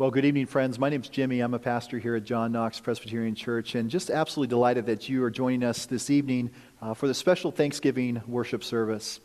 Well, good evening, friends. My name is Jimmy. I'm a pastor here at John Knox Presbyterian Church, and just absolutely delighted that you are joining us this evening uh, for the special Thanksgiving worship service.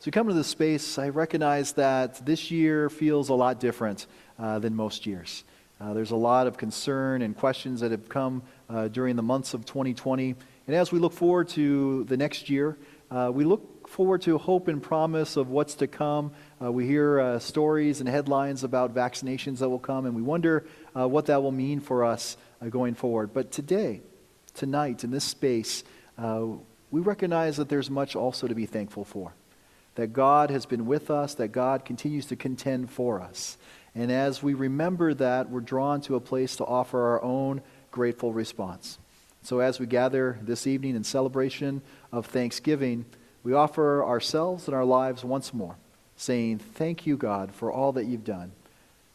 As we come to this space, I recognize that this year feels a lot different uh, than most years. Uh, there's a lot of concern and questions that have come uh, during the months of 2020. And as we look forward to the next year, uh, we look forward to hope and promise of what's to come. Uh, we hear uh, stories and headlines about vaccinations that will come, and we wonder uh, what that will mean for us uh, going forward. But today, tonight, in this space, uh, we recognize that there's much also to be thankful for. That God has been with us, that God continues to contend for us. And as we remember that, we're drawn to a place to offer our own grateful response. So as we gather this evening in celebration of Thanksgiving, we offer ourselves and our lives once more, saying, Thank you, God, for all that you've done,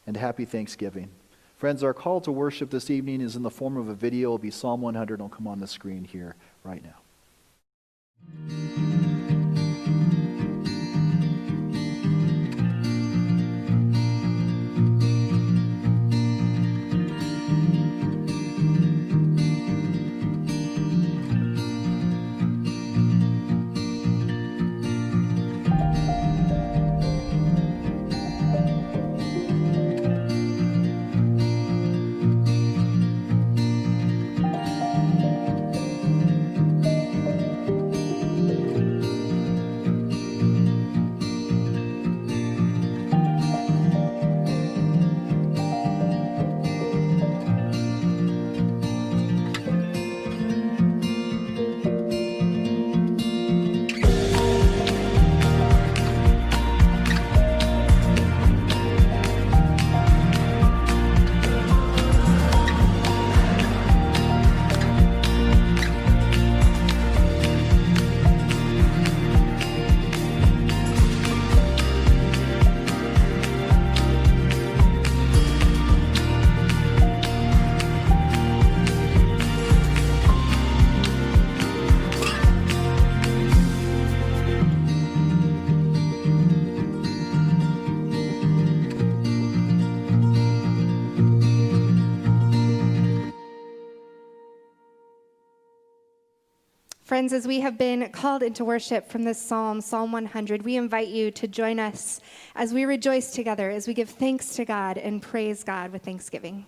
and happy Thanksgiving. Friends, our call to worship this evening is in the form of a video. It'll be Psalm 100. It'll come on the screen here right now. Friends, as we have been called into worship from this psalm, Psalm 100, we invite you to join us as we rejoice together, as we give thanks to God and praise God with thanksgiving.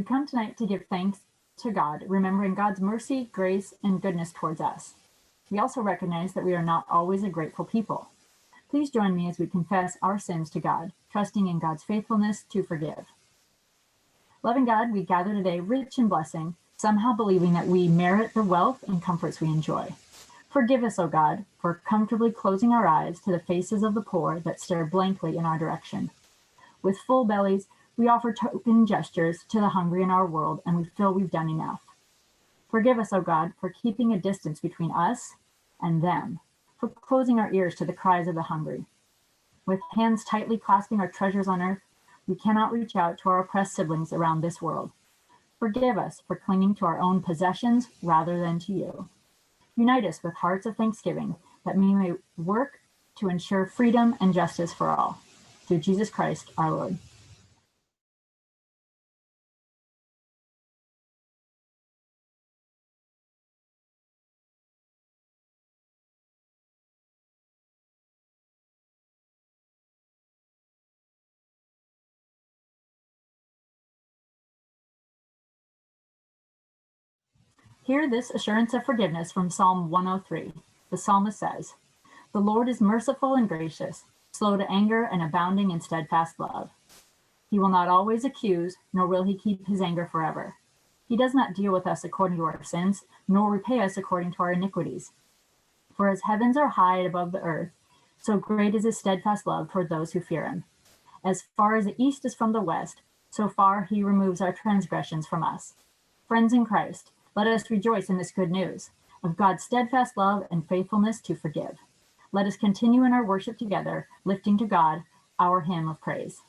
We come tonight to give thanks to God, remembering God's mercy, grace, and goodness towards us. We also recognize that we are not always a grateful people. Please join me as we confess our sins to God, trusting in God's faithfulness to forgive. Loving God, we gather today rich in blessing, somehow believing that we merit the wealth and comforts we enjoy. Forgive us, O God, for comfortably closing our eyes to the faces of the poor that stare blankly in our direction. With full bellies, we offer token gestures to the hungry in our world, and we feel we've done enough. Forgive us, O God, for keeping a distance between us and them, for closing our ears to the cries of the hungry. With hands tightly clasping our treasures on earth, we cannot reach out to our oppressed siblings around this world. Forgive us for clinging to our own possessions rather than to you. Unite us with hearts of thanksgiving that we may work to ensure freedom and justice for all. Through Jesus Christ our Lord. Hear this assurance of forgiveness from Psalm 103. The psalmist says, The Lord is merciful and gracious, slow to anger and abounding in steadfast love. He will not always accuse, nor will he keep his anger forever. He does not deal with us according to our sins, nor repay us according to our iniquities. For as heavens are high above the earth, so great is his steadfast love toward those who fear him. As far as the east is from the west, so far he removes our transgressions from us. Friends in Christ, let us rejoice in this good news of God's steadfast love and faithfulness to forgive. Let us continue in our worship together, lifting to God our hymn of praise.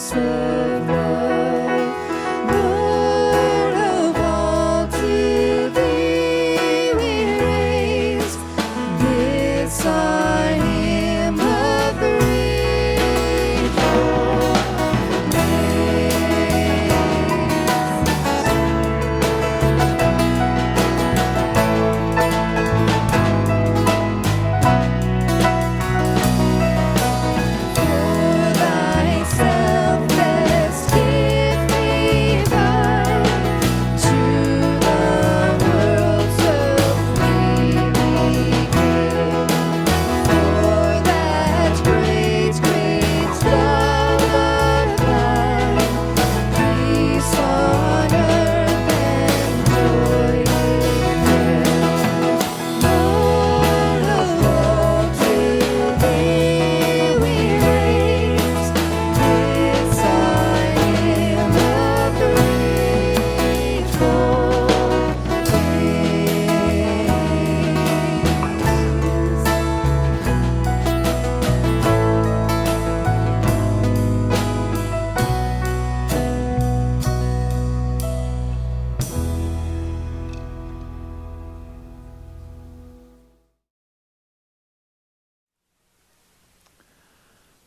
say.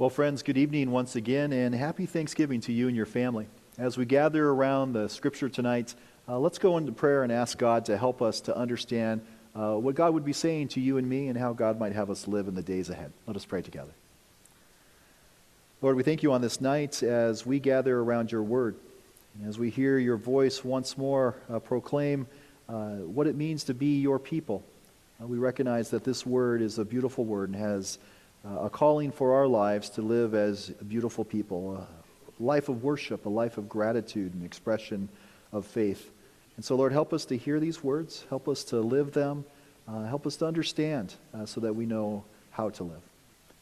Well, friends, good evening once again, and happy Thanksgiving to you and your family. As we gather around the scripture tonight, uh, let's go into prayer and ask God to help us to understand uh, what God would be saying to you and me and how God might have us live in the days ahead. Let us pray together. Lord, we thank you on this night as we gather around your word, and as we hear your voice once more uh, proclaim uh, what it means to be your people. Uh, we recognize that this word is a beautiful word and has a calling for our lives to live as beautiful people, a life of worship, a life of gratitude and expression of faith. And so, Lord, help us to hear these words, help us to live them, uh, help us to understand uh, so that we know how to live.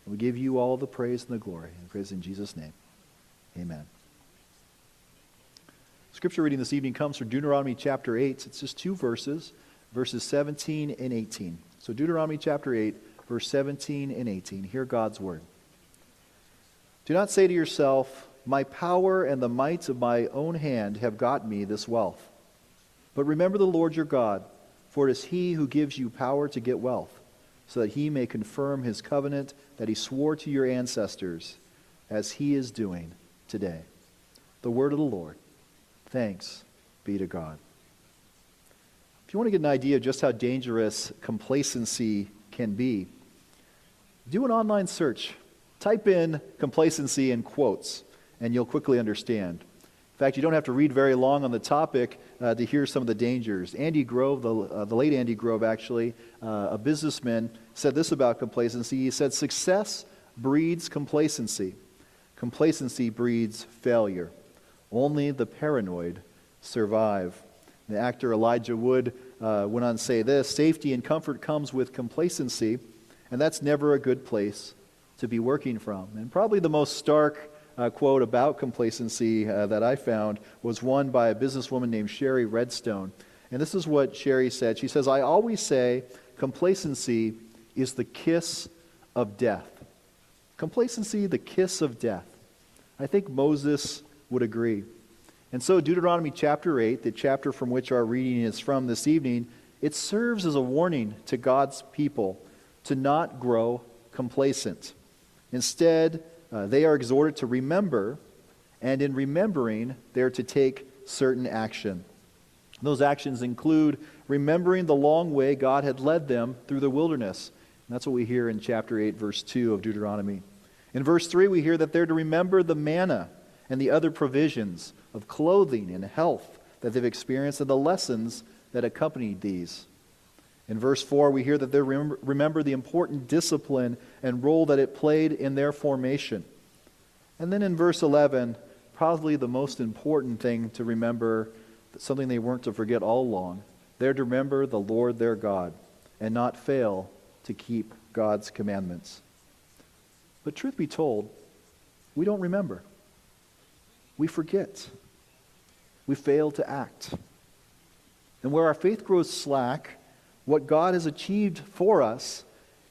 And we give you all the praise and the glory. And praise in Jesus' name. Amen. Scripture reading this evening comes from Deuteronomy chapter 8. It's just two verses, verses 17 and 18. So, Deuteronomy chapter 8 verse 17 and 18. Hear God's word. Do not say to yourself, My power and the might of my own hand have got me this wealth. But remember the Lord your God, for it is he who gives you power to get wealth, so that he may confirm his covenant that he swore to your ancestors, as he is doing today. The word of the Lord. Thanks be to God. If you want to get an idea of just how dangerous complacency can be, do an online search. Type in complacency in quotes, and you'll quickly understand. In fact, you don't have to read very long on the topic uh, to hear some of the dangers. Andy Grove, the, uh, the late Andy Grove, actually, uh, a businessman, said this about complacency. He said, Success breeds complacency, complacency breeds failure. Only the paranoid survive. The actor Elijah Wood uh, went on to say this Safety and comfort comes with complacency and that's never a good place to be working from. And probably the most stark uh, quote about complacency uh, that I found was one by a businesswoman named Shari Redstone. And this is what Shari said. She says, I always say complacency is the kiss of death. Complacency, the kiss of death. I think Moses would agree. And so, Deuteronomy chapter 8, the chapter from which our reading is from this evening, it serves as a warning to God's people to not grow complacent. Instead, uh, they are exhorted to remember, and in remembering, they're to take certain action. Those actions include remembering the long way God had led them through the wilderness. And that's what we hear in chapter 8, verse 2 of Deuteronomy. In verse 3, we hear that they're to remember the manna and the other provisions of clothing and health that they've experienced and the lessons that accompanied these. In verse 4, we hear that they remember the important discipline and role that it played in their formation. And then in verse 11, probably the most important thing to remember, something they weren't to forget all along, they're to remember the Lord their God and not fail to keep God's commandments. But truth be told, we don't remember. We forget. We fail to act. And where our faith grows slack, what God has achieved for us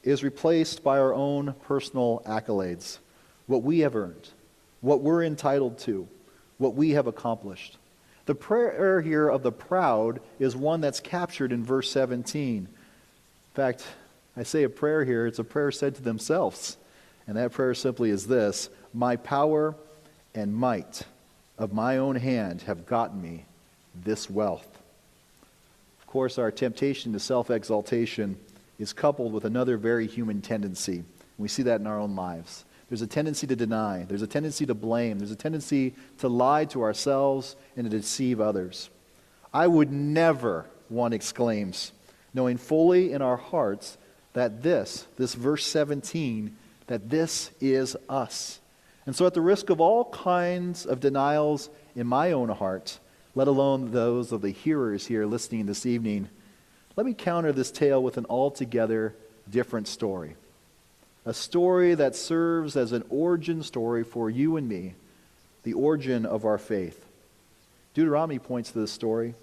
is replaced by our own personal accolades, what we have earned, what we're entitled to, what we have accomplished. The prayer here of the proud is one that's captured in verse 17. In fact, I say a prayer here, it's a prayer said to themselves. And that prayer simply is this My power and might of my own hand have gotten me this wealth course, our temptation to self exaltation is coupled with another very human tendency. We see that in our own lives. There's a tendency to deny, there's a tendency to blame, there's a tendency to lie to ourselves and to deceive others. I would never, one exclaims, knowing fully in our hearts that this, this verse 17, that this is us. And so, at the risk of all kinds of denials in my own heart, let alone those of the hearers here listening this evening, let me counter this tale with an altogether different story. A story that serves as an origin story for you and me, the origin of our faith. Deuteronomy points to this story.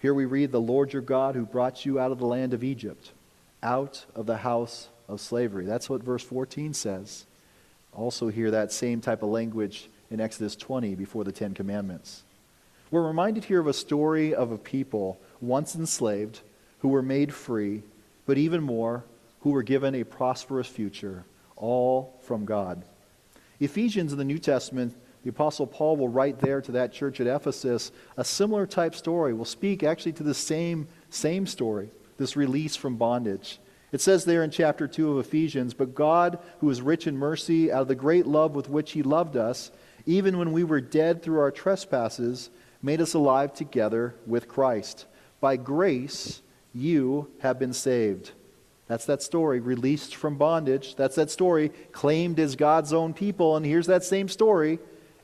Here we read, The Lord your God who brought you out of the land of Egypt, out of the house of slavery. That's what verse 14 says. Also, hear that same type of language in Exodus 20 before the Ten Commandments. We're reminded here of a story of a people once enslaved who were made free, but even more, who were given a prosperous future, all from God. Ephesians in the New Testament, the Apostle Paul will write there to that church at Ephesus a similar type story. Will speak actually to the same, same story, this release from bondage. It says there in chapter 2 of Ephesians, But God, who is rich in mercy, out of the great love with which he loved us, even when we were dead through our trespasses, made us alive together with Christ. By grace, you have been saved. That's that story, released from bondage. That's that story, claimed as God's own people. And here's that same story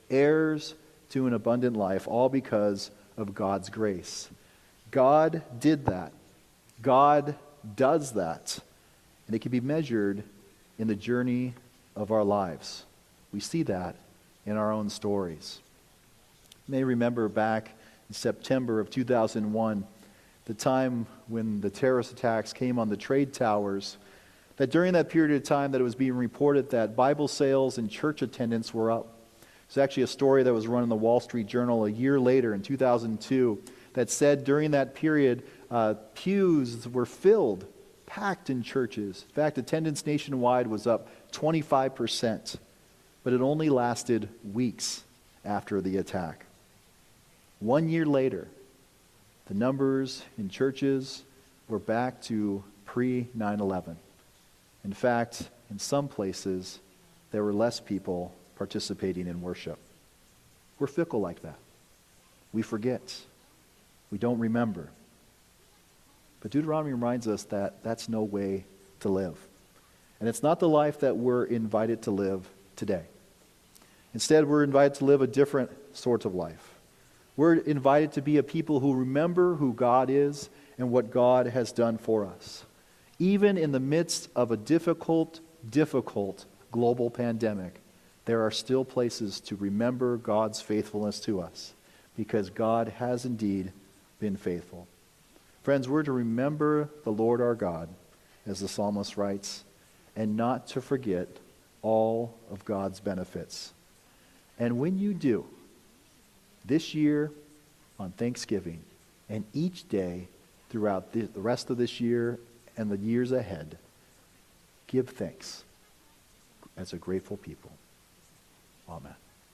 heirs to an abundant life, all because of God's grace. God did that. God does that. And it can be measured in the journey of our lives. We see that in our own stories. You may remember back in September of 2001, the time when the terrorist attacks came on the trade towers, that during that period of time that it was being reported that Bible sales and church attendance were up. It's actually a story that was run in the Wall Street Journal a year later in 2002 that said during that period, uh, pews were filled, packed in churches. In fact, attendance nationwide was up 25%, but it only lasted weeks after the attack. One year later, the numbers in churches were back to pre 9 11. In fact, in some places, there were less people participating in worship. We're fickle like that. We forget. We don't remember. But Deuteronomy reminds us that that's no way to live. And it's not the life that we're invited to live today. Instead, we're invited to live a different sort of life. We're invited to be a people who remember who God is and what God has done for us. Even in the midst of a difficult, difficult global pandemic, there are still places to remember God's faithfulness to us because God has indeed been faithful. Friends, we're to remember the Lord our God, as the psalmist writes, and not to forget all of God's benefits. And when you do, this year on Thanksgiving and each day throughout the, rest of this year and the years ahead, give thanks as a grateful people. Amen.